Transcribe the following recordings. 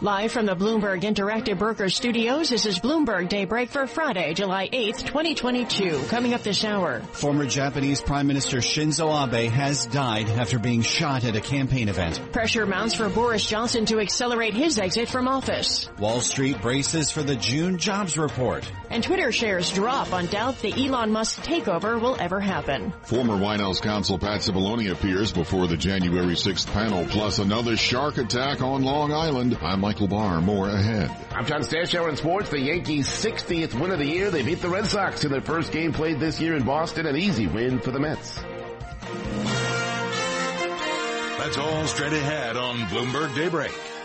Live from the Bloomberg Interactive Brokers Studios, this is Bloomberg Daybreak for Friday, July 8th, 2022. Coming up this hour. Former Japanese Prime Minister Shinzo Abe has died after being shot at a campaign event. Pressure mounts for Boris Johnson to accelerate his exit from office. Wall Street braces for the June jobs report. And Twitter shares drop on doubt the Elon Musk takeover will ever happen. Former White House counsel Pat Cipollone appears before the January 6th panel, plus another shark attack on Long Island. I'm Michael Barr. More ahead. I'm John Stashower in sports. The Yankees' 60th win of the year. They beat the Red Sox in their first game played this year in Boston. An easy win for the Mets. That's all straight ahead on Bloomberg Daybreak.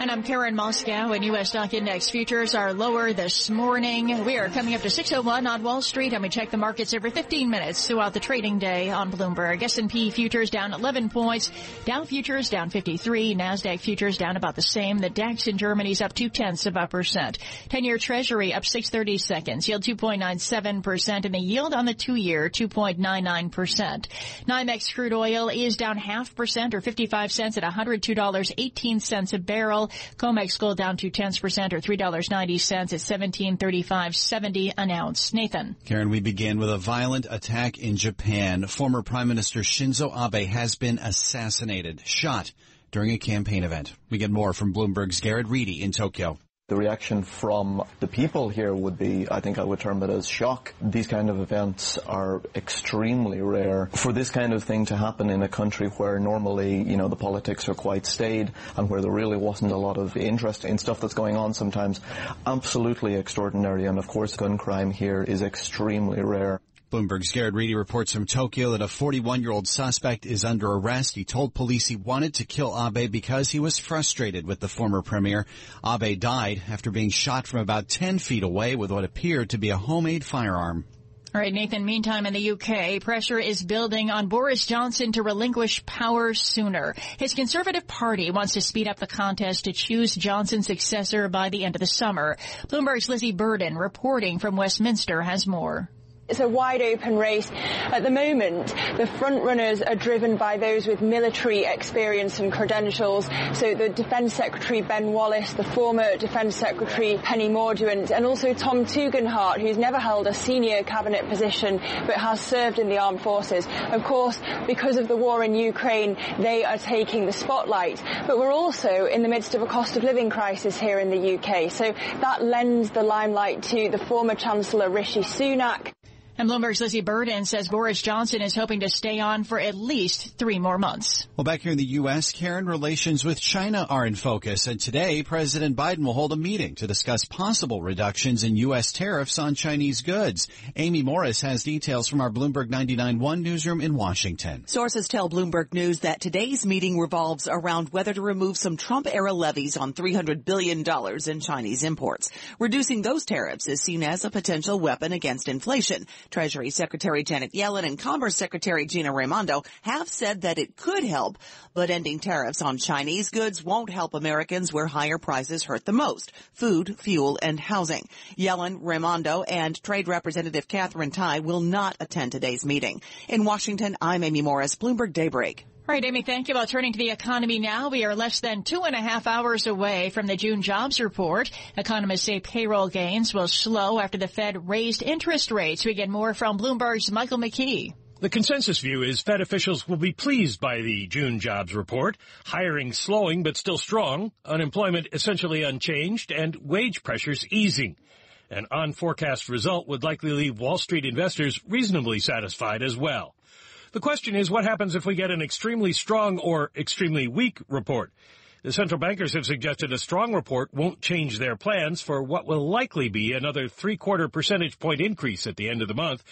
And I'm Karen Moskow and U.S. stock index futures are lower this morning. We are coming up to 601 on Wall Street and we check the markets every 15 minutes throughout the trading day on Bloomberg. S&P futures down 11 points. Dow futures down 53. NASDAQ futures down about the same. The DAX in Germany's up two tenths of a percent. 10-year treasury up 630 seconds. Yield 2.97% and the yield on the two-year 2.99%. NYMEX crude oil is down half percent or 55 cents at $102.18 a barrel. COMEX gold down two tenths percent or three dollars ninety cents at seventeen thirty five seventy an ounce. Nathan. Karen, we begin with a violent attack in Japan. Former Prime Minister Shinzo Abe has been assassinated, shot during a campaign event. We get more from Bloomberg's Gearoid Reidy in Tokyo. The reaction from the people here would be, I think I would term it as shock. These kind of events are extremely rare. For this kind of thing to happen in a country where normally, you know, the politics are quite staid and where there really wasn't a lot of interest in stuff that's going on sometimes, absolutely extraordinary. And of course, gun crime here is extremely rare. Bloomberg's Gearoid Reidy reports from Tokyo that a 41-year-old suspect is under arrest. He told police he wanted to kill Abe because he was frustrated with the former premier. Abe died after being shot from about 10 feet away with what appeared to be a homemade firearm. All right, Nathan. Meantime, in the UK, pressure is building on Boris Johnson to relinquish power sooner. His Conservative Party wants to speed up the contest to choose Johnson's successor by the end of the summer. Bloomberg's Lizzie Burden, reporting from Westminster, has more. It's a wide open race. At the moment, the front runners are driven by those with military experience and credentials. So the Defence Secretary Ben Wallace, the former Defence Secretary Penny Mordaunt, and also Tom Tugendhat, who's never held a senior cabinet position but has served in the armed forces. Of course, because of the war in Ukraine, they are taking the spotlight. But we're also in the midst of a cost of living crisis here in the UK. So that lends the limelight to the former Chancellor Rishi Sunak. And Bloomberg's Lizzie Burden says Boris Johnson is hoping to stay on for at least three more months. Well, back here in the U.S., Karen, relations with China are in focus. And today, President Biden will hold a meeting to discuss possible reductions in U.S. tariffs on Chinese goods. Amy Morris has details from our Bloomberg 99.1 newsroom in Washington. Sources tell Bloomberg News that today's meeting revolves around whether to remove some Trump-era levies on $300 billion in Chinese imports. Reducing those tariffs is seen as a potential weapon against inflation. Treasury Secretary Janet Yellen and Commerce Secretary Gina Raimondo have said that it could help, but ending tariffs on Chinese goods won't help Americans where higher prices hurt the most, food, fuel, and housing. Yellen, Raimondo, and Trade Representative Katherine Tai will not attend today's meeting. In Washington, I'm Amy Morris, Bloomberg Daybreak. All right, Amy, thank you. Well, turning to the economy now, we are less than two and a half hours away from the June jobs report. Economists say payroll gains will slow after the Fed raised interest rates. We get more from Bloomberg's Michael McKee. The consensus view is Fed officials will be pleased by the June jobs report. Hiring slowing but still strong, unemployment essentially unchanged, and wage pressures easing. An on-forecast result would likely leave Wall Street investors reasonably satisfied as well. The question is what happens if we get an extremely strong or extremely weak report? The central bankers have suggested a strong report won't change their plans for what will likely be another three-quarter percentage point increase at the end of the month,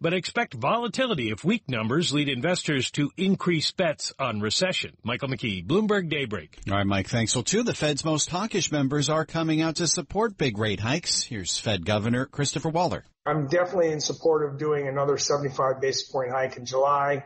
but expect volatility if weak numbers lead investors to increase bets on recession. Michael McKee, Bloomberg Daybreak. All right, Mike, thanks. Well, two of the Fed's most hawkish members are coming out to support big rate hikes. Here's Fed Governor Christopher Waller. I'm definitely in support of doing another 75 basis point hike in July,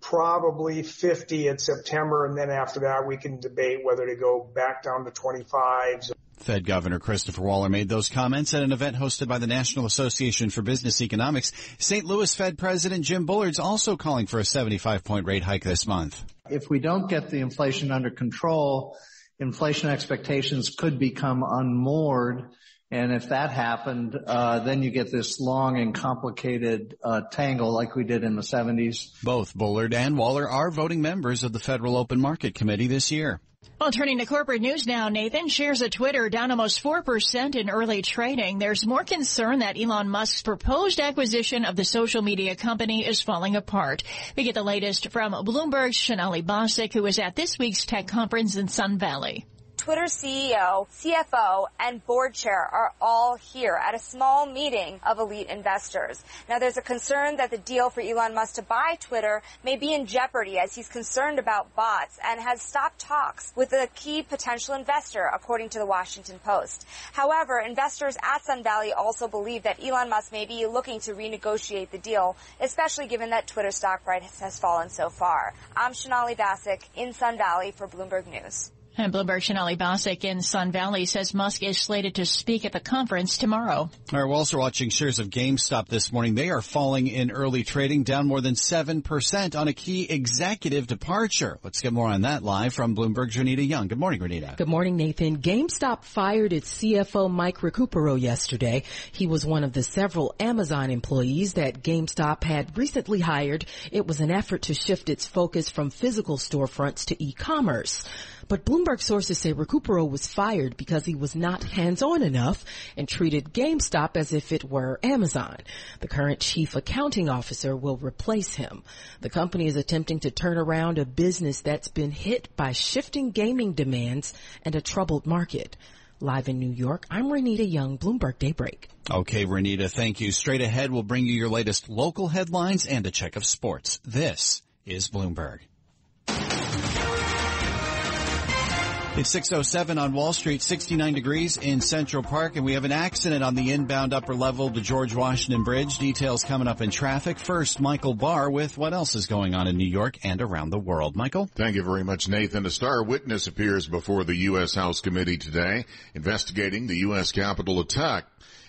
probably 50 in September, and then after that we can debate whether to go back down to 25s. Fed Governor Christopher Waller made those comments at an event hosted by the National Association for Business Economics. St. Louis Fed President Jim Bullard's also calling for a 75 point rate hike this month. If we don't get the inflation under control, inflation expectations could become unmoored and if that happened, uh, then you get this long and complicated uh, tangle like we did in the 70s. Both Bullard and Waller are voting members of the Federal Open Market Committee this year. Well, turning to corporate news now, Nathan, shares of Twitter down almost 4% in early trading. There's more concern that Elon Musk's proposed acquisition of the social media company is falling apart. We get the latest from Bloomberg's Sonali Basak, who was at this week's tech conference in Sun Valley. Twitter CEO, CFO, and board chair are all here at a small meeting of elite investors. Now there's a concern that the deal for Elon Musk to buy Twitter may be in jeopardy as he's concerned about bots and has stopped talks with a key potential investor, according to the Washington Post. However, investors at Sun Valley also believe that Elon Musk may be looking to renegotiate the deal, especially given that Twitter stock price has fallen so far. I'm Sonali Basak in Sun Valley for Bloomberg News. And Bloomberg Sonali Basak in Sun Valley says Musk is slated to speak at the conference tomorrow. All right, we're also watching shares of GameStop this morning. They are falling in early trading, down more than 7% on a key executive departure. Let's get more on that live from Bloomberg's Renita Young. Good morning, Renita. Good morning, Nathan. GameStop fired its CFO Mike Recupero yesterday. He was one of the several Amazon employees that GameStop had recently hired. It was an effort to shift its focus from physical storefronts to e-commerce. But Bloomberg sources say Recupero was fired because he was not hands-on enough and treated GameStop as if it were Amazon. The current chief accounting officer will replace him. The company is attempting to turn around a business that's been hit by shifting gaming demands and a troubled market. Live in New York, I'm Renita Young, Bloomberg Daybreak. Okay, Renita, thank you. Straight ahead, we'll bring you your latest local headlines and a check of sports. This is Bloomberg. It's 607 on Wall Street, 69 degrees in Central Park, and we have an accident on the inbound upper level of the George Washington Bridge. Details coming up in traffic. First, Michael Barr with what else is going on in New York and around the world. Michael? Thank you very much, Nathan. A star witness appears before the U.S. House Committee today investigating the U.S. Capitol attack.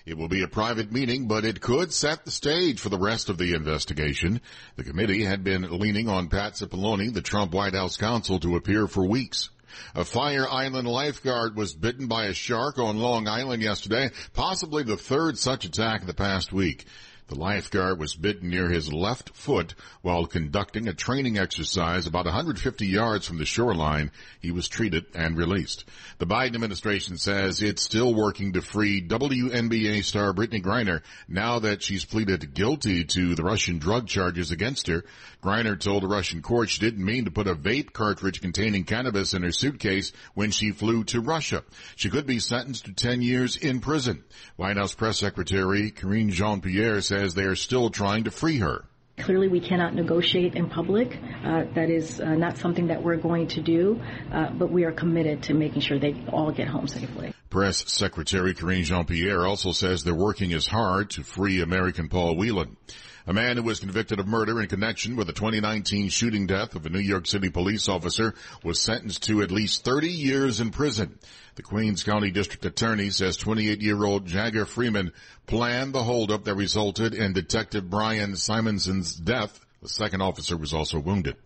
It will be a private meeting, but it could set the stage for the rest of the investigation. The committee had been leaning on Pat Cipollone, the Trump White House counsel, to appear for weeks. A Fire Island lifeguard was bitten by a shark on Long Island yesterday, possibly the third such attack in the past week. The lifeguard was bitten near his left foot while conducting a training exercise about 150 yards from the shoreline. He was treated and released. The Biden administration says it's still working to free WNBA star Brittney Griner now that she's pleaded guilty to the Russian drug charges against her. Griner told a Russian court she didn't mean to put a vape cartridge containing cannabis in her suitcase when she flew to Russia. She could be sentenced to 10 years in prison. White House Press Secretary Karine Jean-Pierre says they are still trying to free her. Clearly, we cannot negotiate in public. Uh, that is uh, not something that we're going to do, uh, but we are committed to making sure they all get home safely. Press Secretary Karine Jean-Pierre also says they're working as hard to free American Paul Whelan. A man who was convicted of murder in connection with the 2019 shooting death of a New York City police officer was sentenced to at least 30 years in prison. The Queens County District Attorney says 28-year-old Jagger Freeman planned the holdup that resulted in Detective Brian Simonson's death. The second officer was also wounded.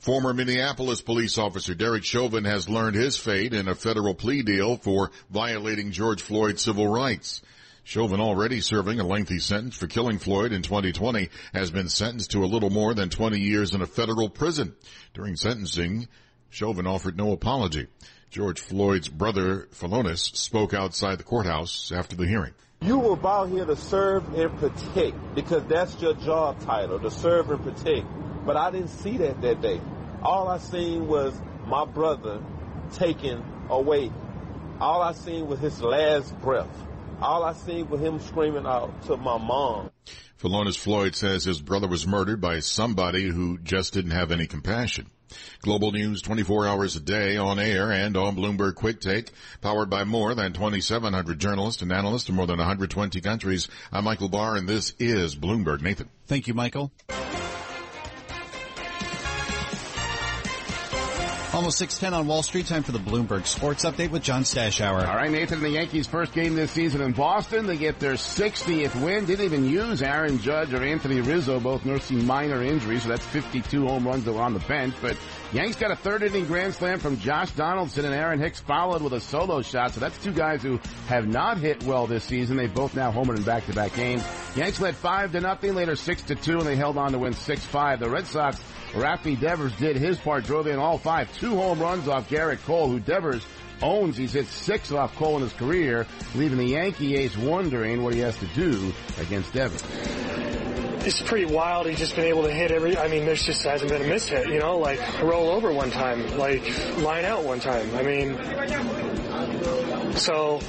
Former Minneapolis police officer Derek Chauvin has learned his fate in a federal plea deal for violating George Floyd's civil rights. Chauvin, already serving a lengthy sentence for killing Floyd in 2020, has been sentenced to a little more than 20 years in a federal prison. During sentencing, Chauvin offered no apology. George Floyd's brother, Philonise, spoke outside the courthouse after the hearing. You were about here to serve and protect because that's your job title, to serve and protect. But I didn't see that that day. All I seen was my brother taken away. All I seen was his last breath. All I seen was him screaming out to my mom. Philonise Floyd says his brother was murdered by somebody who just didn't have any compassion. Global news 24 hours a day on air and on Bloomberg Quick Take, powered by more than 2,700 journalists and analysts in more than 120 countries. I'm Michael Barr and this is Bloomberg. Nathan. Thank you, Michael. Almost 610 on Wall Street. Time for the Bloomberg Sports Update with John Stashower. All right, Nathan, the Yankees' first game this season in Boston. They get their 60th win. Didn't even use Aaron Judge or Anthony Rizzo, both nursing minor injuries, so that's 52 home runs that were on the bench. But Yanks got a third inning grand slam from Josh Donaldson, and Aaron Hicks followed with a solo shot. So that's two guys who have not hit well this season. They both now homered in back-to-back games. Yanks led five to nothing, later six to two, and they held on to win six five. The Red Sox Rafi Devers did his part, drove in all five, two home runs off Gerrit Cole, who Devers owns. He's hit six off Cole in his career, leaving the Yankee ace wondering what he has to do against Devers. It's pretty wild. He's just been able to hit every. I mean, there's just hasn't been a miss hit. You know, like roll over one time, like line out one time. I mean, so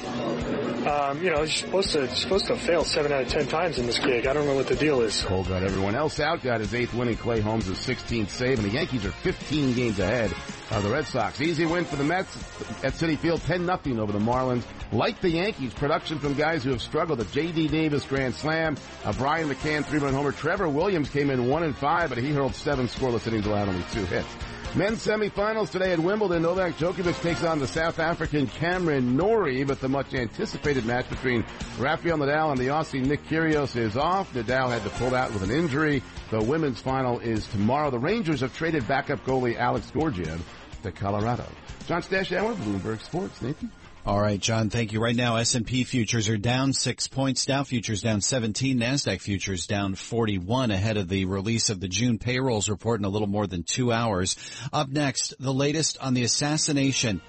um, you know, he's supposed to supposed to fail seven out of ten times in this gig. I don't know what the deal is. Cole got everyone else out, got his eighth winning. Clay Holmes' 16th save, and the Yankees are 15 games ahead of the Red Sox. Easy win for the Mets at Citi Field, 10-0 over the Marlins. Like the Yankees, production from guys who have struggled. The J.D. Davis grand slam, a Brian McCann three-run homer. Trevor Williams came in one and five, but he hurled seven scoreless innings, allowed only two hits. Men's semifinals today at Wimbledon. Novak Djokovic takes on the South African Cameron Norrie, but the much anticipated match between Rafael Nadal and the Aussie Nick Kyrgios is off. Nadal had to pull out with an injury. The women's final is tomorrow. The Rangers have traded backup goalie Alex Georgiev to Colorado. John Stashower, Bloomberg Sports. Nathan. All right, John, thank you. Right now, S&P futures are down six points. Dow futures down 17. NASDAQ futures down 41 ahead of the release of the June payrolls report in a little more than two hours. Up next, the latest on the assassination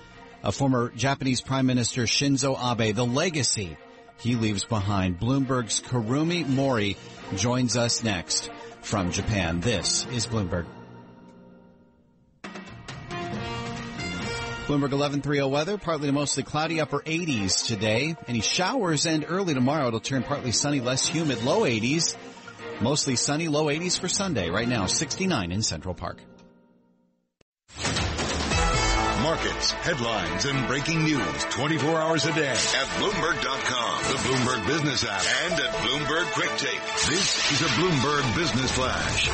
of former Japanese Prime Minister Shinzo Abe, the legacy he leaves behind. Bloomberg's Kurumi Mori joins us next from Japan. This is Bloomberg. Bloomberg 1130 weather, partly to mostly cloudy, upper 80s today. Any showers and early tomorrow it'll turn partly sunny, less humid, low 80s. Mostly sunny, low 80s for Sunday. Right now, 69 in Central Park. Markets, headlines, and breaking news 24 hours a day at Bloomberg.com, the Bloomberg Business app, and at Bloomberg Quick Take. This is a Bloomberg Business Flash.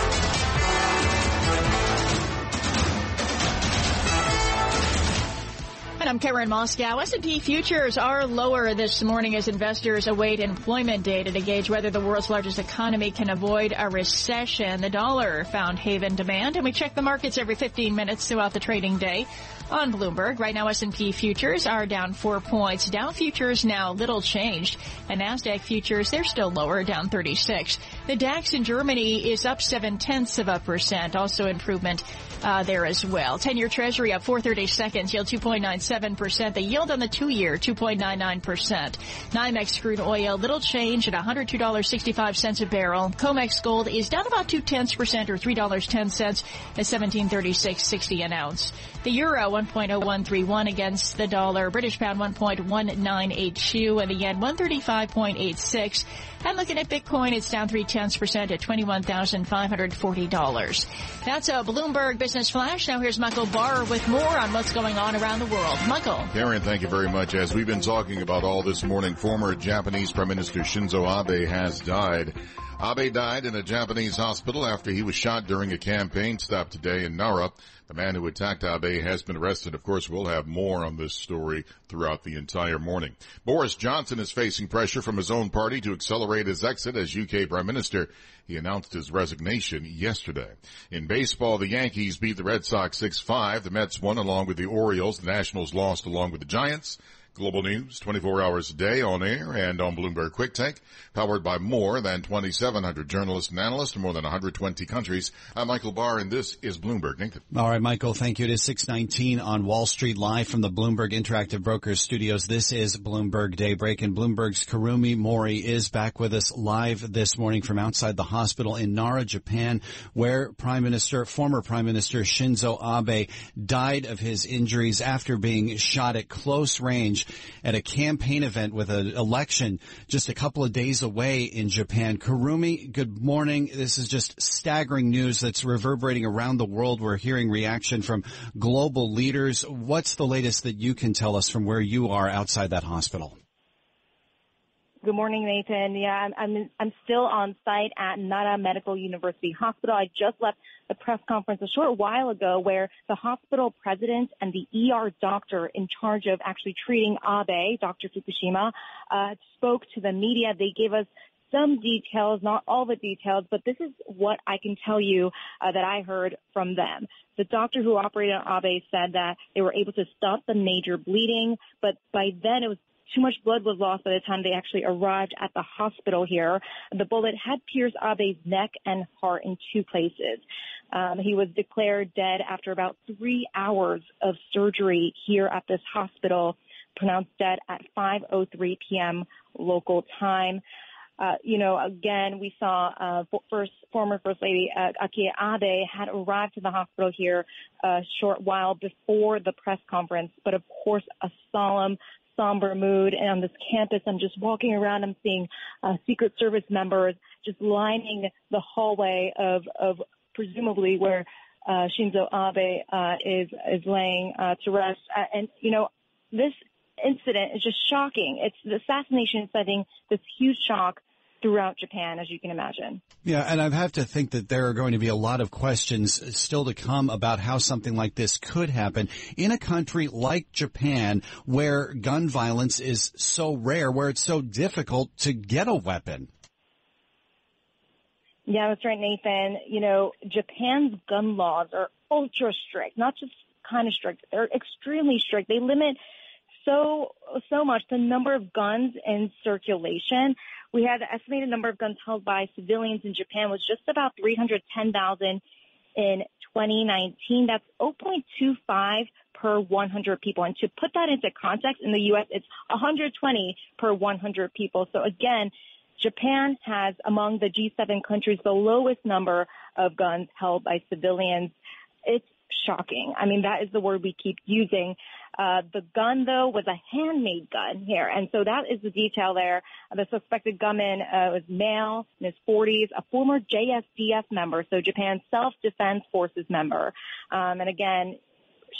I'm Karen Moskow. S&P futures are lower this morning as investors await employment data to gauge whether the world's largest economy can avoid a recession. The dollar found haven demand, and we check the markets every 15 minutes throughout the trading day on Bloomberg. Right now, S&P futures are down four points. Dow futures now little changed, and Nasdaq futures they're still lower, down 36. The DAX in Germany is up seven tenths of a percent, also improvement uh, there as well. Ten-year Treasury up 430 seconds, yield 2.97 percent. The yield on the two-year 2.99 percent. NYMEX crude oil little change at 102.65 cents a barrel. COMEX gold is down about two tenths percent or three dollars ten cents at 1736.60 an ounce. The euro 1.0131 against the dollar. British pound 1.1982 and the yen 135.86. And looking at Bitcoin, it's down three tenths percent at $21,540. That's a Bloomberg Business Flash. Now here's Michael Barr with more on what's going on around the world. Michael. Karen, thank you very much. As we've been talking about all this morning, former Japanese Prime Minister Shinzo Abe has died. Abe died in a Japanese hospital after he was shot during a campaign stop today in Nara. The man who attacked Abe has been arrested. Of course, we'll have more on this story throughout the entire morning. Boris Johnson is facing pressure from his own party to accelerate his exit as UK Prime Minister. He announced his resignation yesterday. In baseball, the Yankees beat the Red Sox 6-5. The Mets won along with the Orioles. The Nationals lost along with the Giants. Global News, 24 hours a day on air and on Bloomberg Quick Take, powered by more than 2,700 journalists and analysts in more than 120 countries. I'm Michael Barr, and this is Bloomberg. Nathan. All right, Michael, thank you. It is 619 on Wall Street, live from the Bloomberg Interactive Brokers studios. This is Bloomberg Daybreak, and Bloomberg's Kurumi Mori is back with us live this morning from outside the hospital in Nara, Japan, where Prime Minister, former Prime Minister Shinzo Abe died of his injuries after being shot at close range at a campaign event with an election just a couple of days away in Japan. Kurumi, good morning. This is just staggering news that's reverberating around the world. We're hearing reaction from global leaders. What's the latest that you can tell us from where you are outside that hospital? Good morning, Nathan. Yeah, I'm, I'm, I'm still on site at Nara Medical University Hospital. I just left the press conference a short while ago where the hospital president and the ER doctor in charge of actually treating Abe, Dr. Fukushima, uh, spoke to the media. They gave us some details, not all the details, but this is what I can tell you uh, that I heard from them. The doctor who operated on Abe said that they were able to stop the major bleeding, but by then it was too much blood was lost by the time they actually arrived at the hospital here. The bullet had pierced Abe's neck and heart in two places. Um, he was declared dead after about three hours of surgery here at this hospital, pronounced dead at 5.03 p.m. local time. Uh, you know, again, we saw uh, first former First Lady uh, Akie Abe had arrived to the hospital here a short while before the press conference, but of course a solemn somber mood. And on this campus, I'm just walking around. I'm seeing uh, Secret Service members just lining the hallway of, of presumably where uh, Shinzo Abe uh, is is laying uh, to rest. Uh, and you know, this incident is just shocking. It's the assassination setting this huge shock throughout Japan, as you can imagine. Yeah, and I have to think that there are going to be a lot of questions still to come about how something like this could happen in a country like Japan where gun violence is so rare, where it's so difficult to get a weapon. Yeah, that's right, Nathan. You know, Japan's gun laws are ultra strict, not just kind of strict. They're extremely strict. They limit so so much the number of guns in circulation. We had the estimated number of guns held by civilians in Japan was just about 310,000 in 2019. That's 0.25 per 100 people. And to put that into context, in the U.S., it's 120 per 100 people. So again, Japan has among the G7 countries the lowest number of guns held by civilians. It's shocking. I mean, that is the word we keep using. Uh, the gun, though, was a handmade gun here, and so that is the detail there. The suspected gunman uh, was male, in his 40s, a former JSDF member, so Japan's Self-Defense Forces member. Um, and again,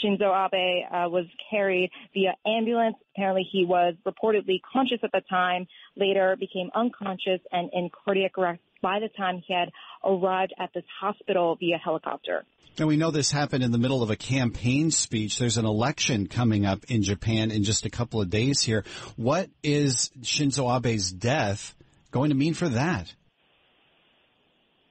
Shinzo Abe uh, was carried via ambulance. Apparently, he was reportedly conscious at the time. Later, became unconscious and in cardiac arrest by the time he had arrived at this hospital via helicopter. And we know this happened in the middle of a campaign speech. There's an election coming up in Japan in just a couple of days here. What is Shinzo Abe's death going to mean for that?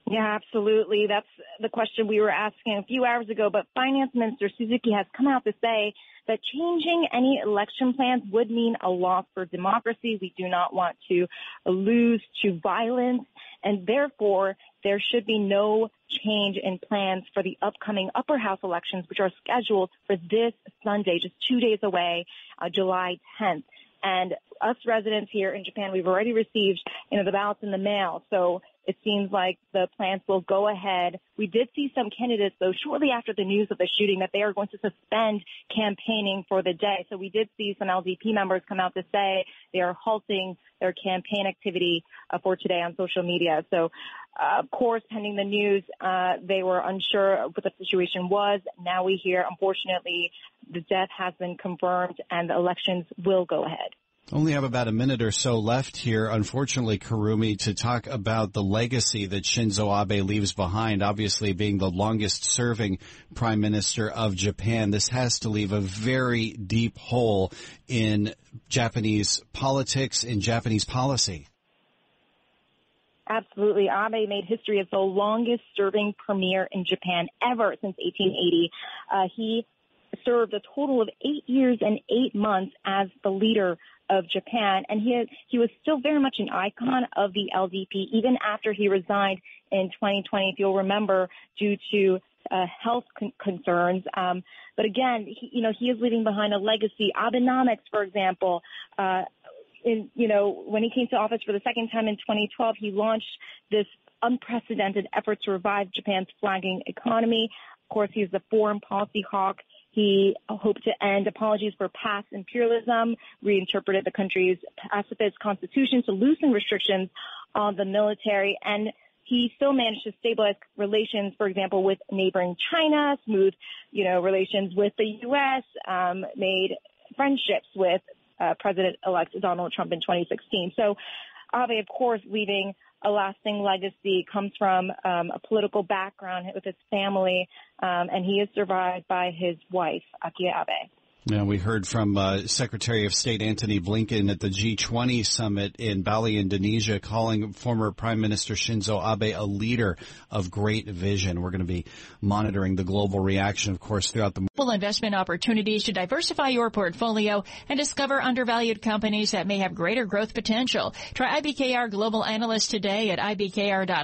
Yeah, absolutely. That's the question we were asking a few hours ago. But Finance Minister Suzuki has come out to say that changing any election plans would mean a loss for democracy. We do not want to lose to violence, and therefore there should be no change in plans for the upcoming upper house elections, which are scheduled for this Sunday, just two days away, uh, July 10th. And us residents here in Japan, we've already received, you know, the ballots in the mail. So it seems like the plans will go ahead. We did see some candidates, though, shortly after the news of the shooting that they are going to suspend campaigning for the day. So we did see some LDP members come out to say they are halting their campaign activity uh, for today on social media. So, uh, of course, pending the news, uh, they were unsure what the situation was. Now we hear, unfortunately, the death has been confirmed and the elections will go ahead. Only have about a minute or so left here, unfortunately, Kurumi, to talk about the legacy that Shinzo Abe leaves behind. Obviously, being the longest serving prime minister of Japan, this has to leave a very deep hole in Japanese politics, in Japanese policy. Absolutely. Abe made history as the longest serving premier in Japan ever since 1880. Uh, he served a total of eight years and eight months as the leader of Japan, and he he was still very much an icon of the LDP even after he resigned in 2020. If you'll remember, due to uh, health con- concerns. Um, but again, he, you know, he is leaving behind a legacy. Abenomics, for example, uh, in you know, when he came to office for the second time in 2012, he launched this unprecedented effort to revive Japan's flagging economy. Of course, he's the foreign policy hawk he hoped to end apologies for past imperialism, reinterpreted the country's pacifist constitution to loosen restrictions on the military, and he still managed to stabilize relations, for example, with neighboring China, smooth, you know, relations with the U.S., um, made friendships with uh, President-elect Donald Trump in 2016. So Abe, of course, leaving a lasting legacy comes from um, a political background with his family, um, and he is survived by his wife, Akie Abe. Yeah, we heard from uh, Secretary of State Antony Blinken at the G20 summit in Bali, Indonesia, calling former Prime Minister Shinzo Abe a leader of great vision. We're going to be monitoring the global reaction, of course, throughout the full investment opportunities to diversify your portfolio and discover undervalued companies that may have greater growth potential. Try IBKR Global Analyst today at ibkr.com/ga.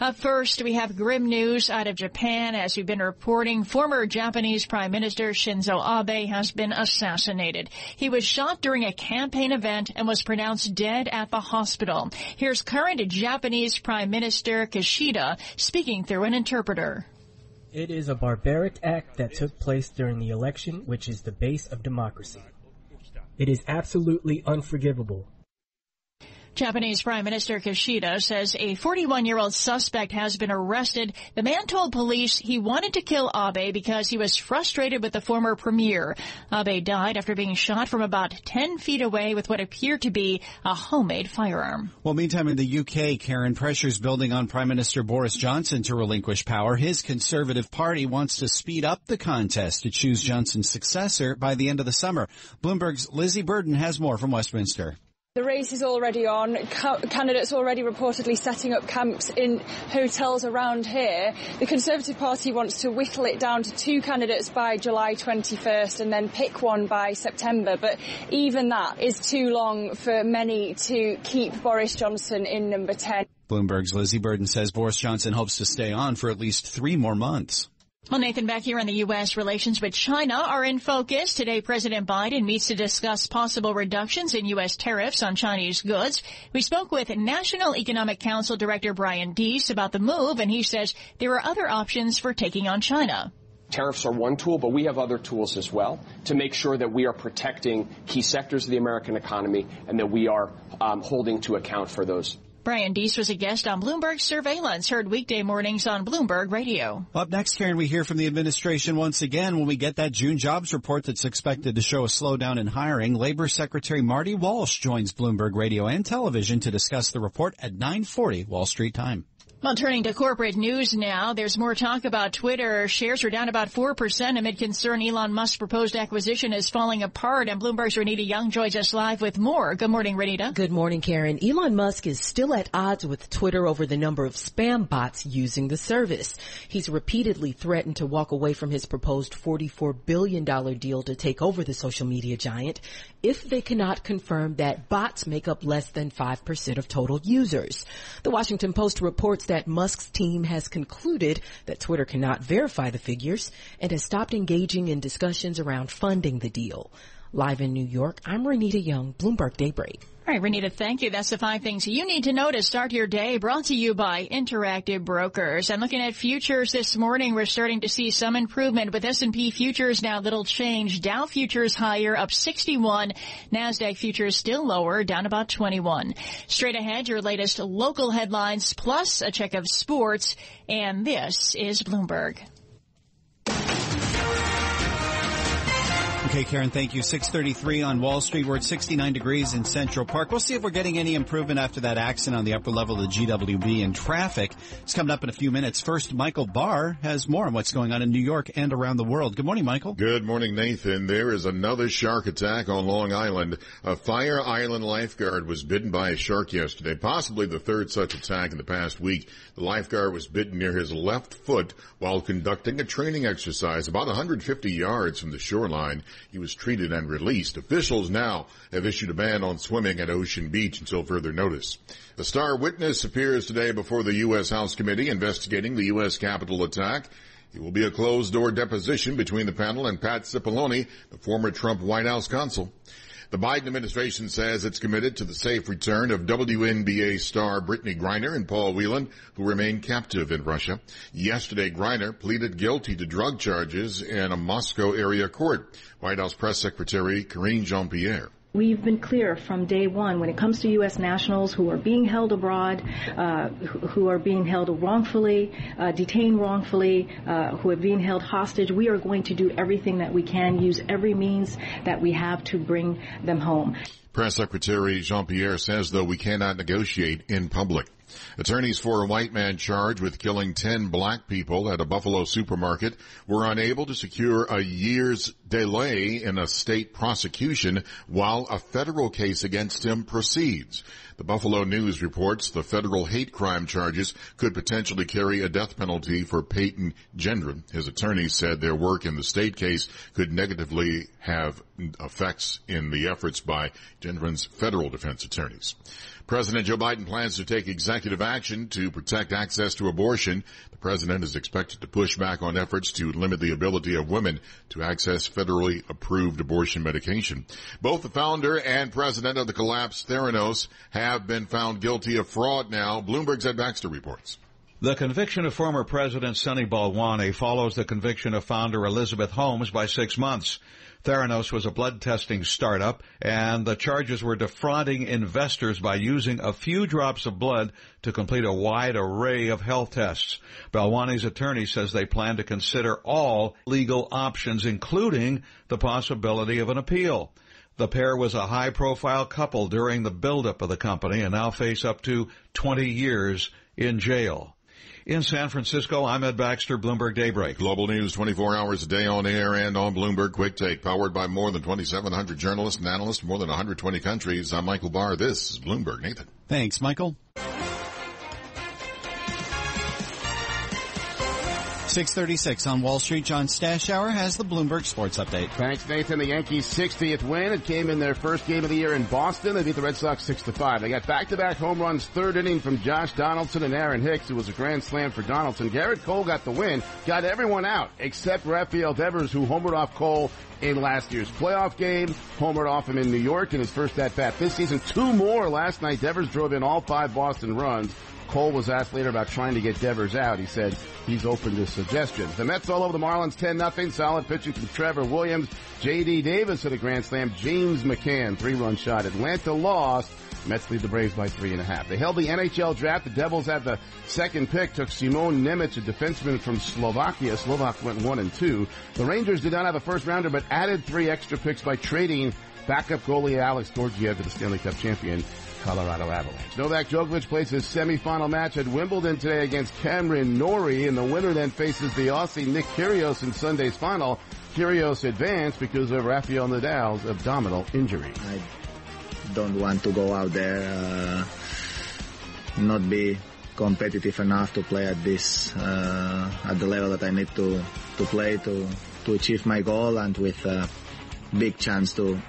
Up first, we have grim news out of Japan, as we've been reporting. Former Japanese Prime Minister Minister Shinzo Abe has been assassinated. He was shot during a campaign event and was pronounced dead at the hospital. Here's current Japanese Prime Minister Kishida speaking through an interpreter. It is a barbaric act that took place during the election, which is the base of democracy. It is absolutely unforgivable. Japanese Prime Minister Kishida says a 41-year-old suspect has been arrested. The man told police he wanted to kill Abe because he was frustrated with the former premier. Abe died after being shot from about 10 feet away with what appeared to be a homemade firearm. Well, meantime, in the UK, Karen, pressure's building on Prime Minister Boris Johnson to relinquish power. His Conservative Party wants to speed up the contest to choose Johnson's successor by the end of the summer. Bloomberg's Lizzie Burden has more from Westminster. The race is already on. candidates already reportedly setting up camps in hotels around here. The Conservative Party wants to whittle it down to two candidates by July 21st and then pick one by September. But even that is too long for many to keep Boris Johnson in number 10. Bloomberg's Lizzie Burden says Boris Johnson hopes to stay on for at least three more months. Well, Nathan, back here in the U.S., relations with China are in focus. Today, President Biden meets to discuss possible reductions in U.S. tariffs on Chinese goods. We spoke with National Economic Council Director Brian Deese about the move, and he says there are other options for taking on China. Tariffs are one tool, but we have other tools as well to make sure that we are protecting key sectors of the American economy and that we are um, holding to account for those Brian Deese was a guest on Bloomberg Surveillance, heard weekday mornings on Bloomberg Radio. Up next, Karen, we hear from the administration once again when we get that June jobs report that's expected to show a slowdown in hiring. Labor Secretary Marty Walsh joins Bloomberg Radio and Television to discuss the report at 940 Wall Street time. Well, turning to corporate news now, there's more talk about Twitter. Shares are down about 4% amid concern Elon Musk's proposed acquisition is falling apart. And Bloomberg's Renita Young joins us live with more. Good morning, Renita. Good morning, Karen. Elon Musk is still at odds with Twitter over the number of spam bots using the service. He's repeatedly threatened to walk away from his proposed $44 billion deal to take over the social media giant if they cannot confirm that bots make up less than 5% of total users. The Washington Post reports that Musk's team has concluded that Twitter cannot verify the figures and has stopped engaging in discussions around funding the deal. Live in New York, I'm Renita Young, Bloomberg Daybreak. All right, Renita, thank you. That's the five things you need to know to start your day. Brought to you by Interactive Brokers. And looking at futures this morning, we're starting to see some improvement with S&P futures now little change. Dow futures higher, up 61. Nasdaq futures still lower, down about 21. Straight ahead, your latest local headlines plus a check of sports. And this is Bloomberg. Okay, Karen, thank you. 633 on Wall Street. We're at 69 degrees in Central Park. We'll see if we're getting any improvement after that accident on the upper level of the GWB and traffic. It's coming up in a few minutes. First, Michael Barr has more on what's going on in New York and around the world. Good morning, Michael. Good morning, Nathan. There is another shark attack on Long Island. A Fire Island lifeguard was bitten by a shark yesterday, possibly the third such attack in the past week. The lifeguard was bitten near his left foot while conducting a training exercise about 150 yards from the shoreline. He was treated and released. Officials now have issued a ban on swimming at Ocean Beach until further notice. A star witness appears today before the U.S. House Committee investigating the U.S. Capitol attack. It will be a closed door deposition between the panel and Pat Cipollone, the former Trump White House counsel. The Biden administration says it's committed to the safe return of WNBA star Brittney Griner and Paul Whelan, who remain captive in Russia. Yesterday, Griner pleaded guilty to drug charges in a Moscow area court. White House Press Secretary Karine Jean-Pierre. We've been clear from day one when it comes to U.S. nationals who are being held abroad, uh, who are being held wrongfully, uh, detained wrongfully, uh, who are being held hostage. We are going to do everything that we can, use every means that we have to bring them home. Press Secretary Jean-Pierre says, though, we cannot negotiate in public. Attorneys for a white man charged with killing 10 black people at a Buffalo supermarket were unable to secure a year's delay in a state prosecution while a federal case against him proceeds. The Buffalo News reports the federal hate crime charges could potentially carry a death penalty for Peyton Gendron. His attorneys said their work in the state case could negatively have effects in the efforts by Gendron's federal defense attorneys. President Joe Biden plans to take executive action to protect access to abortion. The president is expected to push back on efforts to limit the ability of women to access federally approved abortion medication. Both the founder and president of the collapsed Theranos have been found guilty of fraud now. Bloomberg's Ed Baxter reports. The conviction of former President Sunny Balwani follows the conviction of founder Elizabeth Holmes by six months. Theranos was a blood testing startup, and the charges were defrauding investors by using a few drops of blood to complete a wide array of health tests. Balwani's attorney says they plan to consider all legal options, including the possibility of an appeal. The pair was a high profile couple during the buildup of the company and now face up to 20 years in jail. In San Francisco, I'm Ed Baxter, Bloomberg Daybreak. Global news 24 hours a day on air and on Bloomberg Quick Take, powered by more than 2,700 journalists and analysts, from more than 120 countries. I'm Michael Barr. This is Bloomberg. Nathan. Thanks, Michael. 636 on Wall Street. John Stashower has the Bloomberg Sports Update. Thanks, Nathan. The Yankees' 60th win. It came in their first game of the year in Boston. They beat the Red Sox 6 to 5. They got back-to-back home runs, third inning from Josh Donaldson and Aaron Hicks. It was a grand slam for Donaldson. Gerrit Cole got the win, got everyone out except Rafael Devers, who homered off Cole in last year's playoff game, homered off him in New York in his first at bat this season. Two more last night. Devers drove in all five Boston runs. Cole was asked later about trying to get Devers out. He said he's open to suggestions. The Mets all over the Marlins 10 nothing. Solid pitching from Trevor Williams. J.D. Davis hit a grand slam. James McCann, three run shot. Atlanta lost. Mets lead the Braves by three and a half. They held the NHL draft. The Devils had the second pick, took Simon Nemec, a defenseman from Slovakia. Slovak went one and two. The Rangers did not have a first rounder, but added three extra picks by trading backup goalie Alex Georgiev to the Stanley Cup champion Colorado Avalanche. Novak Djokovic plays his semifinal match at Wimbledon today against Cameron Norrie, and the winner then faces the Aussie Nick Kyrgios in Sunday's final. Kyrgios advanced because of Rafael Nadal's abdominal injury. I don't want to go out there, uh, not be competitive enough to play at this, uh, at the level that I need to, to play to, to achieve my goal and with a big chance to,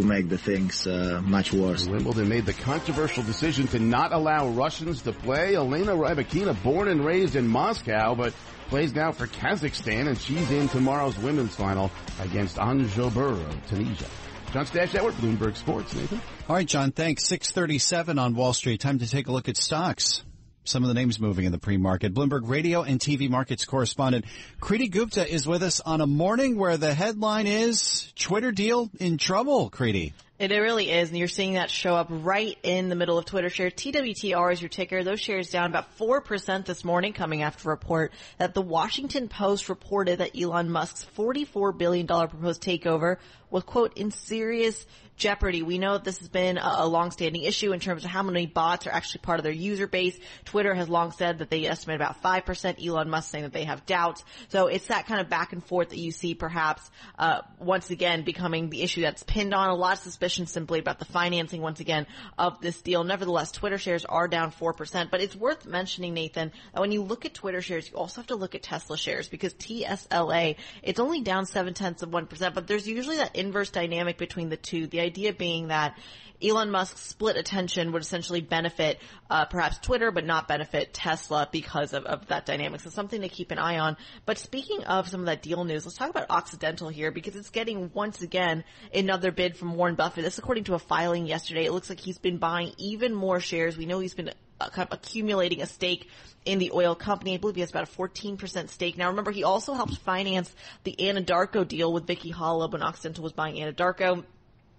to make the things uh, much worse. Wimbledon made the controversial decision to not allow Russians to play. Elena Rybakina, born and raised in Moscow, but plays now for Kazakhstan, and she's in tomorrow's women's final against Ons Jabeur of Tunisia. John Stashower, Bloomberg Sports. Nathan. All right, John. Thanks. Six thirty-seven on Wall Street. Time to take a look at stocks. Some of the names moving in the pre-market. Bloomberg Radio and TV markets correspondent Kriti Gupta is with us on a morning where the headline is Twitter deal in trouble. Kriti. It really is, and you're seeing that show up right in the middle of Twitter shares. TWTR is your ticker. Those shares down about 4% this morning coming after a report that the Washington Post reported that Elon Musk's $44 billion proposed takeover was, quote, in serious jeopardy. We know that this has been a, a long-standing issue in terms of how many bots are actually part of their user base. Twitter has long said that they estimate about 5%. Elon Musk saying that they have doubts. So it's that kind of back and forth that you see perhaps, uh, once again becoming the issue that's pinned on a lot of suspicion simply about the financing once again of this deal. Nevertheless, Twitter shares are down 4%, but it's worth mentioning, Nathan, that when you look at Twitter shares, you also have to look at Tesla shares because TSLA, it's only down 7 tenths of 1%, but there's usually that inverse dynamic between the two. The idea being that Elon Musk's split attention would essentially benefit uh, perhaps Twitter, but not benefit Tesla because of, of that dynamic. So something to keep an eye on. But speaking of some of that deal news, let's talk about Occidental here because it's getting once again another bid from Warren Buffett. This according to a filing yesterday. It looks like he's been buying even more shares. We know he's been kind of accumulating a stake in the oil company. I believe he has about a 14% stake. Now remember, he also helped finance the Anadarko deal with Vicki Hollub when Occidental was buying Anadarko.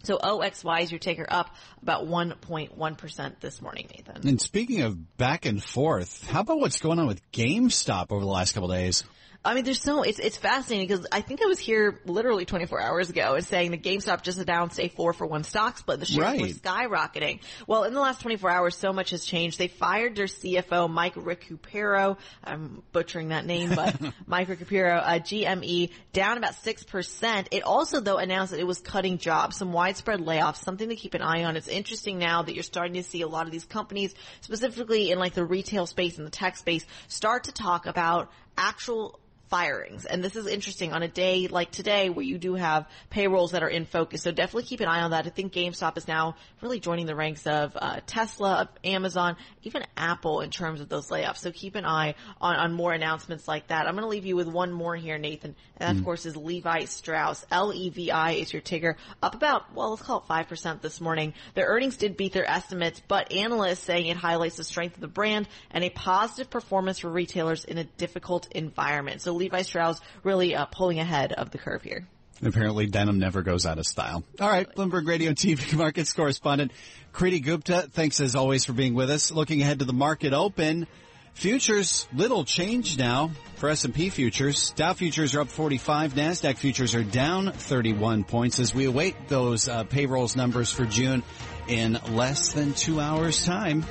So OXY is your taker up about 1.1% this morning, Nathan. And speaking of back and forth, how about what's going on with GameStop over the last couple days? I mean, there's so, it's, it's fascinating because I think I was here literally 24 hours ago and saying that GameStop just announced a four for one stock split. The shares Right. were skyrocketing. Well, in the last 24 hours, so much has changed. They fired their CFO, Mike Recupero. I'm butchering that name, but Mike Recupero, uh, GME, down about 6%. It also, though, announced that it was cutting jobs, some widespread layoffs, something to keep an eye on. It's interesting now that you're starting to see a lot of these companies, specifically in like the retail space and the tech space, start to talk about actual firings. And this is interesting on a day like today where you do have payrolls that are in focus. So definitely keep an eye on that. I think GameStop is now really joining the ranks of uh, Tesla, of Amazon, even Apple in terms of those layoffs. So keep an eye on, on more announcements like that. I'm going to leave you with one more here, Nathan. And that, of course, is Levi Strauss. L-E-V-I is your ticker. Up about, well, let's call it 5% this morning. Their earnings did beat their estimates, but analysts saying it highlights the strength of the brand and a positive performance for retailers in a difficult environment. So Levi Strauss really uh, pulling ahead of the curve here. Apparently denim never goes out of style. All right, Bloomberg Radio TV markets correspondent Kriti Gupta, thanks as always for being with us. Looking ahead to the market open, futures little change now for S&P futures. Dow futures are up 45, Nasdaq futures are down 31 points as we await those uh, payrolls numbers for June in less than 2 hours time.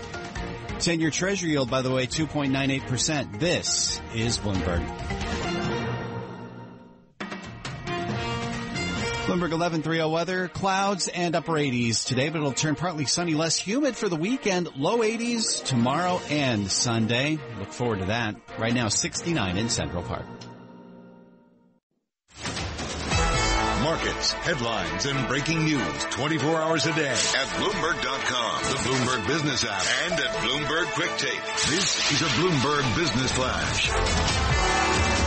10-year treasury yield by the way 2.98%. This is Bloomberg. Bloomberg 1130 weather, clouds and upper 80s today, but it'll turn partly sunny, less humid for the weekend, low 80s tomorrow and Sunday. Look forward to that. Right now 69 in Central Park. Markets, headlines, and breaking news 24 hours a day at Bloomberg.com, the Bloomberg Business app, and at Bloomberg Quick Take. This is a Bloomberg Business Flash.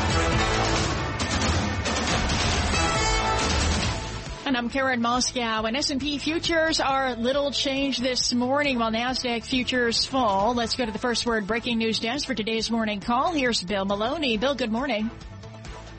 And I'm Karen Moskow, and S&P futures are little change this morning while NASDAQ futures fall. Let's go to the first word breaking news desk for today's morning call. Here's Bill Maloney. Bill, good morning.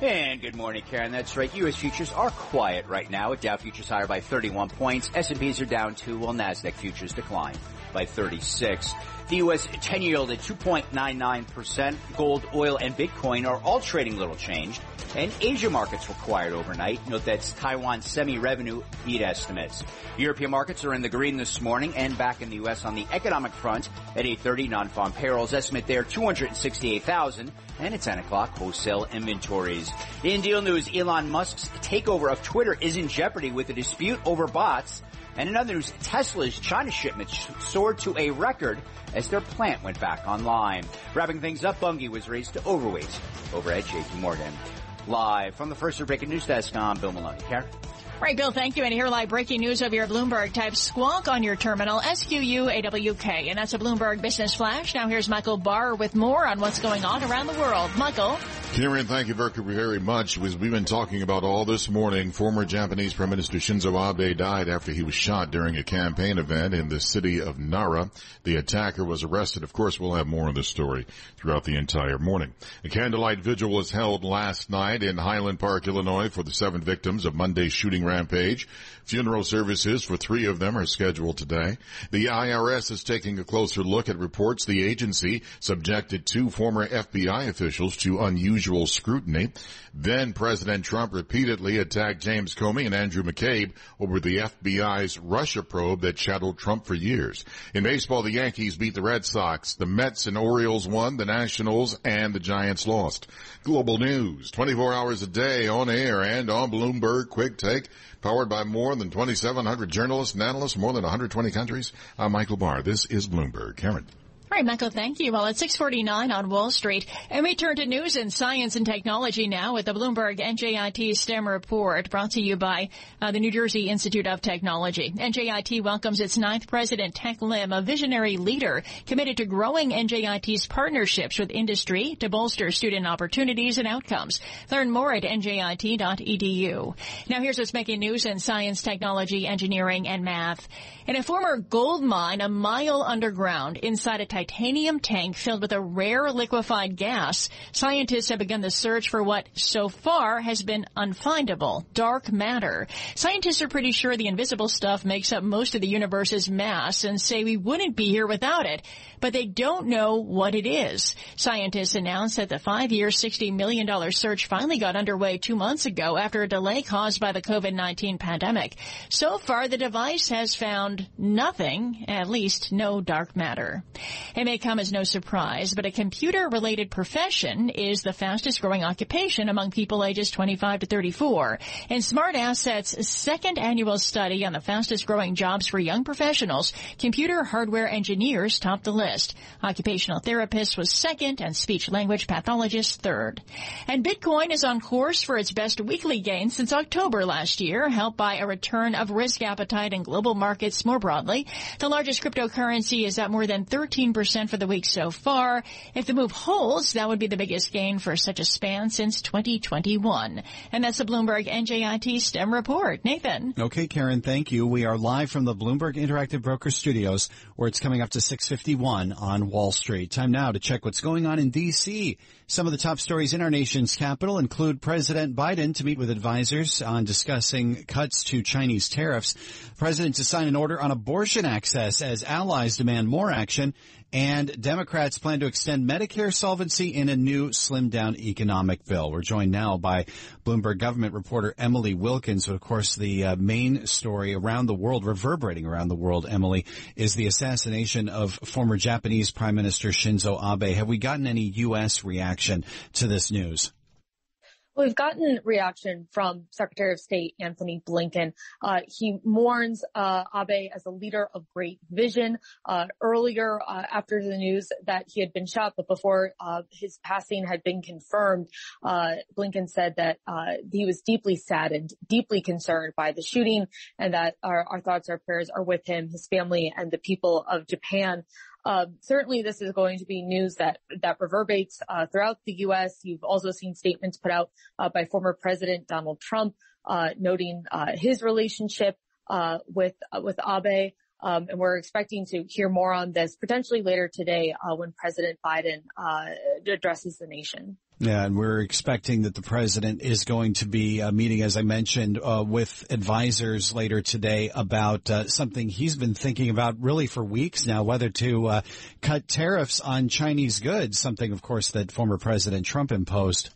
And good morning, Karen. That's right. U.S. futures are quiet right now. Dow futures higher by 31 points. S&Ps are down two, while Nasdaq futures decline by 36. The U.S. 10 year yield at 2.99%. Gold, oil, and Bitcoin are all trading little changed. And Asia markets were quiet overnight. Note that's Taiwan semi-revenue beat estimates. European markets are in the green this morning and back in the U.S. on the economic front at 8.30 non-farm payrolls estimate there 268,000 and at 10 o'clock wholesale inventories. In deal news, Elon Musk's takeover of Twitter is in jeopardy with a dispute over bots. And in other news, Tesla's China shipments soared to a record as their plant went back online. Wrapping things up, Bunge was raised to overweight over at JP Morgan. Live from the first breaking news desk, I'm Bill Maloney. Karen? Right, Bill, thank you. And here live breaking news of your Bloomberg. Type squawk on your terminal, S-Q-U-A-W-K. And that's a Bloomberg Business Flash. Now here's Michael Barr with more on what's going on around the world. Michael. Karen, thank you very much. We've been talking about all this morning. Former Japanese Prime Minister Shinzo Abe died after he was shot during a campaign event in the city of Nara. The attacker was arrested. Of course, we'll have more on this story throughout the entire morning. A candlelight vigil was held last night in Highland Park, Illinois for the seven victims of Monday's shooting rampage. Funeral services for three of them are scheduled today. The IRS is taking a closer look at reports the agency subjected two former FBI officials to unusual scrutiny. Then President Trump repeatedly attacked James Comey and Andrew McCabe over the FBI's Russia probe that shadowed Trump for years. In baseball, the Yankees beat the Red Sox. The Mets and Orioles won. The Nationals and the Giants lost. Global news, 24 hours a day on air and on Bloomberg Quick Take powered by more than 2,700 journalists and analysts, more than 120 countries. I'm Michael Barr. This is Bloomberg. Karen. All right, Michael, thank you. Well, it's 649 on Wall Street. And we turn to news and science and technology now with the Bloomberg NJIT STEM report brought to you by uh, the New Jersey Institute of Technology. NJIT welcomes its ninth president, Teik Lim, a visionary leader committed to growing NJIT's partnerships with industry to bolster student opportunities and outcomes. Learn more at njit.edu. Now here's what's making news in science, technology, engineering, and math. In a former gold mine a mile underground inside a titanium tank filled with a rare liquefied gas, scientists have begun the search for what so far has been unfindable, dark matter. Scientists are pretty sure the invisible stuff makes up most of the universe's mass and say we wouldn't be here without it, but they don't know what it is. Scientists announced that the five-year, $60 million search finally got underway two months ago after a delay caused by the COVID-19 pandemic. So far, the device has found nothing, at least no dark matter. It may come as no surprise, but a computer-related profession is the fastest growing occupation among people ages 25 to 34. In SmartAsset's second annual study on the fastest growing jobs for young professionals, computer hardware engineers topped the list. Occupational therapist was second and speech language pathologist third. And Bitcoin is on course for its best weekly gain since October last year, helped by a return of risk appetite in global markets more broadly. The largest cryptocurrency is up more than 13% for the week so far. If the move holds, that would be the biggest gain for such a span since 2021. And that's the Bloomberg NJIT STEM report. Nathan. Okay, Karen, thank you. We are live from the Bloomberg Interactive Broker Studios where it's coming up to 651 on Wall Street. Time now to check what's going on in D.C. Some of the top stories in our nation's capital include President Biden to meet with advisors on discussing cuts to Chinese tariffs, President to sign an order on abortion access as allies demand more action, and Democrats plan to extend Medicare solvency in a new slimmed down economic bill. We're joined now by Bloomberg government reporter Emily Wilkins. Of course, the uh, main story around the world, reverberating around the world, Emily, is the assassination of former Japanese Prime Minister Shinzo Abe. Have we gotten any U.S. reaction to this news? We've gotten reaction from Secretary of State Antony Blinken. Uh, he mourns uh, Abe as a leader of great vision. Uh, earlier, uh, after the news that he had been shot, but before uh, his passing had been confirmed, uh, Blinken said that he was deeply saddened, deeply concerned by the shooting, and that our, our thoughts, our prayers are with him, his family, and the people of Japan. Um, certainly, this is going to be news that that reverberates uh, throughout the U.S. You've also seen statements put out uh, by former President Donald Trump uh, noting uh, his relationship uh, with uh, with Abe. Um, and we're expecting to hear more on this potentially later today when President Biden addresses the nation. Yeah, and we're expecting that the president is going to be uh, meeting, as I mentioned, uh, with advisors later today about uh, something he's been thinking about really for weeks now, whether to uh, cut tariffs on Chinese goods, something, of course, that former President Trump imposed.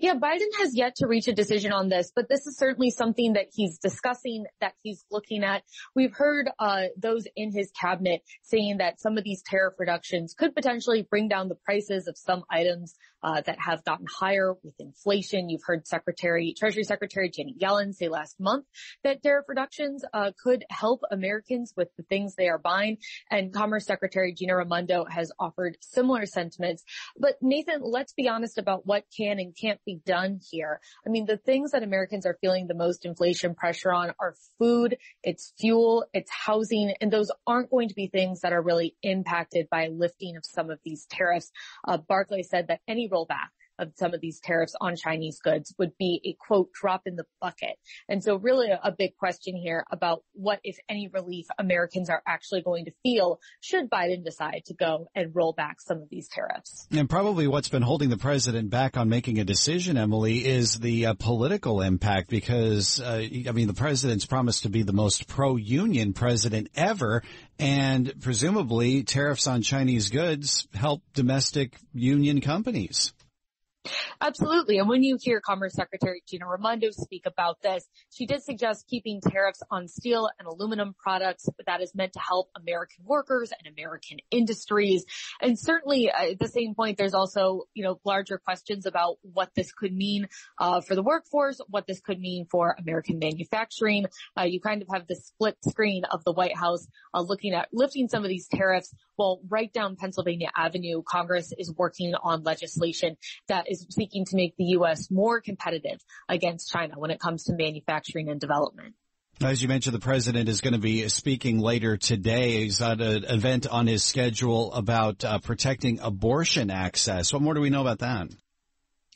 Yeah, Biden has yet to reach a decision on this, but this is certainly something that he's discussing, that he's looking at. We've heard uh, those in his cabinet saying that some of these tariff reductions could potentially bring down the prices of some items uh, that have gotten higher with inflation. You've heard Secretary, Treasury Secretary Janet Yellen say last month that tariff reductions uh, could help Americans with the things they are buying, and Commerce Secretary Gina Raimondo has offered similar sentiments. But Nathan, let's be honest about what can and can't be done here. I mean, the things that Americans are feeling the most inflation pressure on are food, it's fuel, it's housing, and those aren't going to be things that are really impacted by lifting of some of these tariffs. Uh, Barclay said that any rollback of some of these tariffs on Chinese goods would be a quote drop in the bucket. And so really a, big question here about what, if any relief Americans are actually going to feel should Biden decide to go and roll back some of these tariffs. And probably what's been holding the president back on making a decision, Emily, is the uh, political impact because, uh, I mean, the president's promised to be the most pro-union president ever. And presumably tariffs on Chinese goods help domestic union companies. Absolutely. And when you hear Commerce Secretary Gina Raimondo speak about this, she did suggest keeping tariffs on steel and aluminum products, but that is meant to help American workers and American industries. And certainly uh, at the same point, there's also, you know, larger questions about what this could mean uh, for the workforce, what this could mean for American manufacturing. Uh, you kind of have the split screen of the White House uh, looking at lifting some of these tariffs. Well, right down Pennsylvania Avenue, Congress is working on legislation that is seeking to make the U.S. more competitive against China when it comes to manufacturing and development. As you mentioned, the president is going to be speaking later today. He's at an event on his schedule about uh, protecting abortion access. What more do we know about that?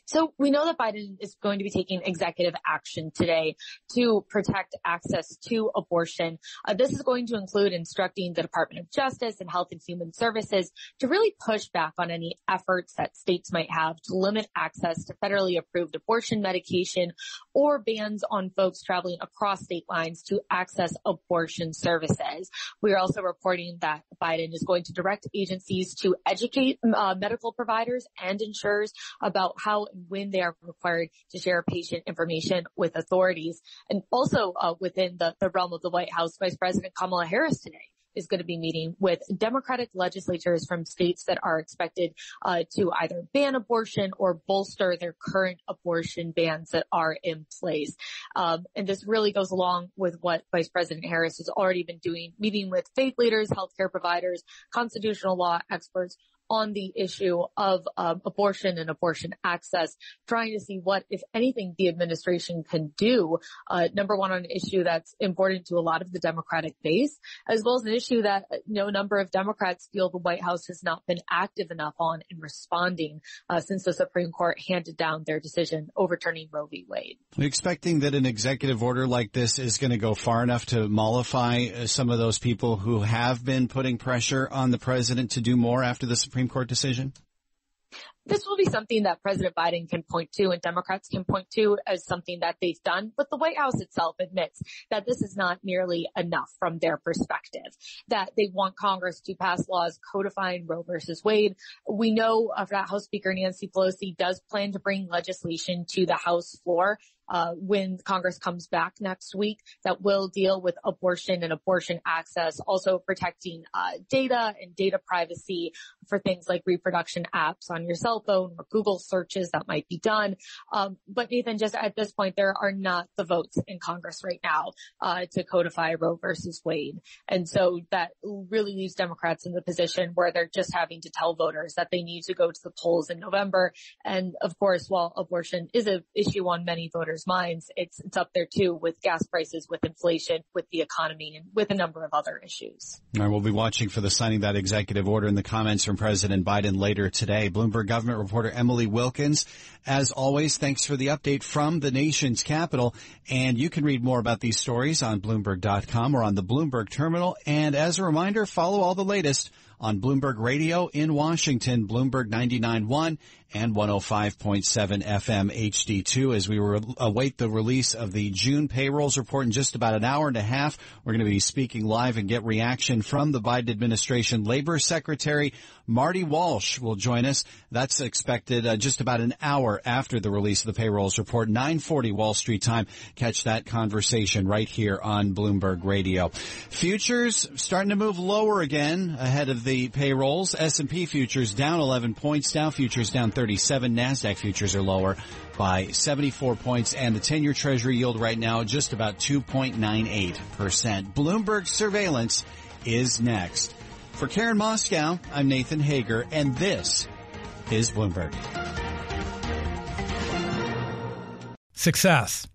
So we know that Biden is going to be taking executive action today to protect access to abortion. Uh, this is going to include instructing the Department of Justice and Health and Human Services to really push back on any efforts that states might have to limit access to federally approved abortion medication or bans on folks traveling across state lines to access abortion services. We are also reporting that Biden is going to direct agencies to educate uh, medical providers and insurers about how and when they are required to share patient information with authorities. And also uh, within the, the realm of the White House, Vice President Kamala Harris today is going to be meeting with Democratic legislators from states that are expected uh, to either ban abortion or bolster their current abortion bans that are in place. Um, and this really goes along with what Vice President Harris has already been doing, meeting with faith leaders, healthcare providers, constitutional law experts on the issue of um, abortion and abortion access, trying to see what, if anything, the administration can do. Uh, number one, on an issue that's important to a lot of the Democratic base, as well as an issue that you know number of Democrats feel the White House has not been active enough on in responding uh, since the Supreme Court handed down their decision overturning Roe v. Wade. Are expecting that an executive order like this is going to go far enough to mollify uh, some of those people who have been putting pressure on the president to do more after the Supreme Supreme Court decision? this will be something that President Biden can point to and Democrats can point to as something that they've done. But the White House itself admits that this is not nearly enough from their perspective, that they want Congress to pass laws codifying Roe versus Wade. We know uh, that House Speaker Nancy Pelosi does plan to bring legislation to the House floor uh, when Congress comes back next week that will deal with abortion and abortion access, also protecting uh, data and data privacy for things like reproduction apps on your cell phone or Google searches that might be done. Um, but Nathan, just at this point, there are not the votes in Congress right now uh, to codify Roe versus Wade, and so that really leaves Democrats in the position where they're just having to tell voters that they need to go to the polls in November. And of course, while abortion is an issue on many voters voters' minds, it's, it's up there too with gas prices, with inflation, with the economy, and with a number of other issues. All right, we'll be watching for the signing of that executive order and the comments from President Biden later today. Bloomberg government reporter Emily Wilkins, as always, thanks for the update from the nation's capital. And you can read more about these stories on Bloomberg.com or on the Bloomberg terminal. And as a reminder, follow all the latest on Bloomberg Radio in Washington, Bloomberg 99.1 and 105.7 FM HD2 as we re- await the release of the June payrolls report in just about an hour and a half. We're going to be speaking live and get reaction from the Biden administration. Labor Secretary Marty Walsh will join us. That's expected uh, just about an hour after the release of the payrolls report, 940 Wall Street time. Catch that conversation right here on Bloomberg Radio. Futures starting to move lower again ahead of the payrolls. S&P futures down 11 points, Dow futures down 37. NASDAQ futures are lower by 74 points and the 10-year treasury yield right now just about 2.98%. Bloomberg surveillance is next. For Karen Moskow, I'm Nathan Hager and this is Bloomberg. Success.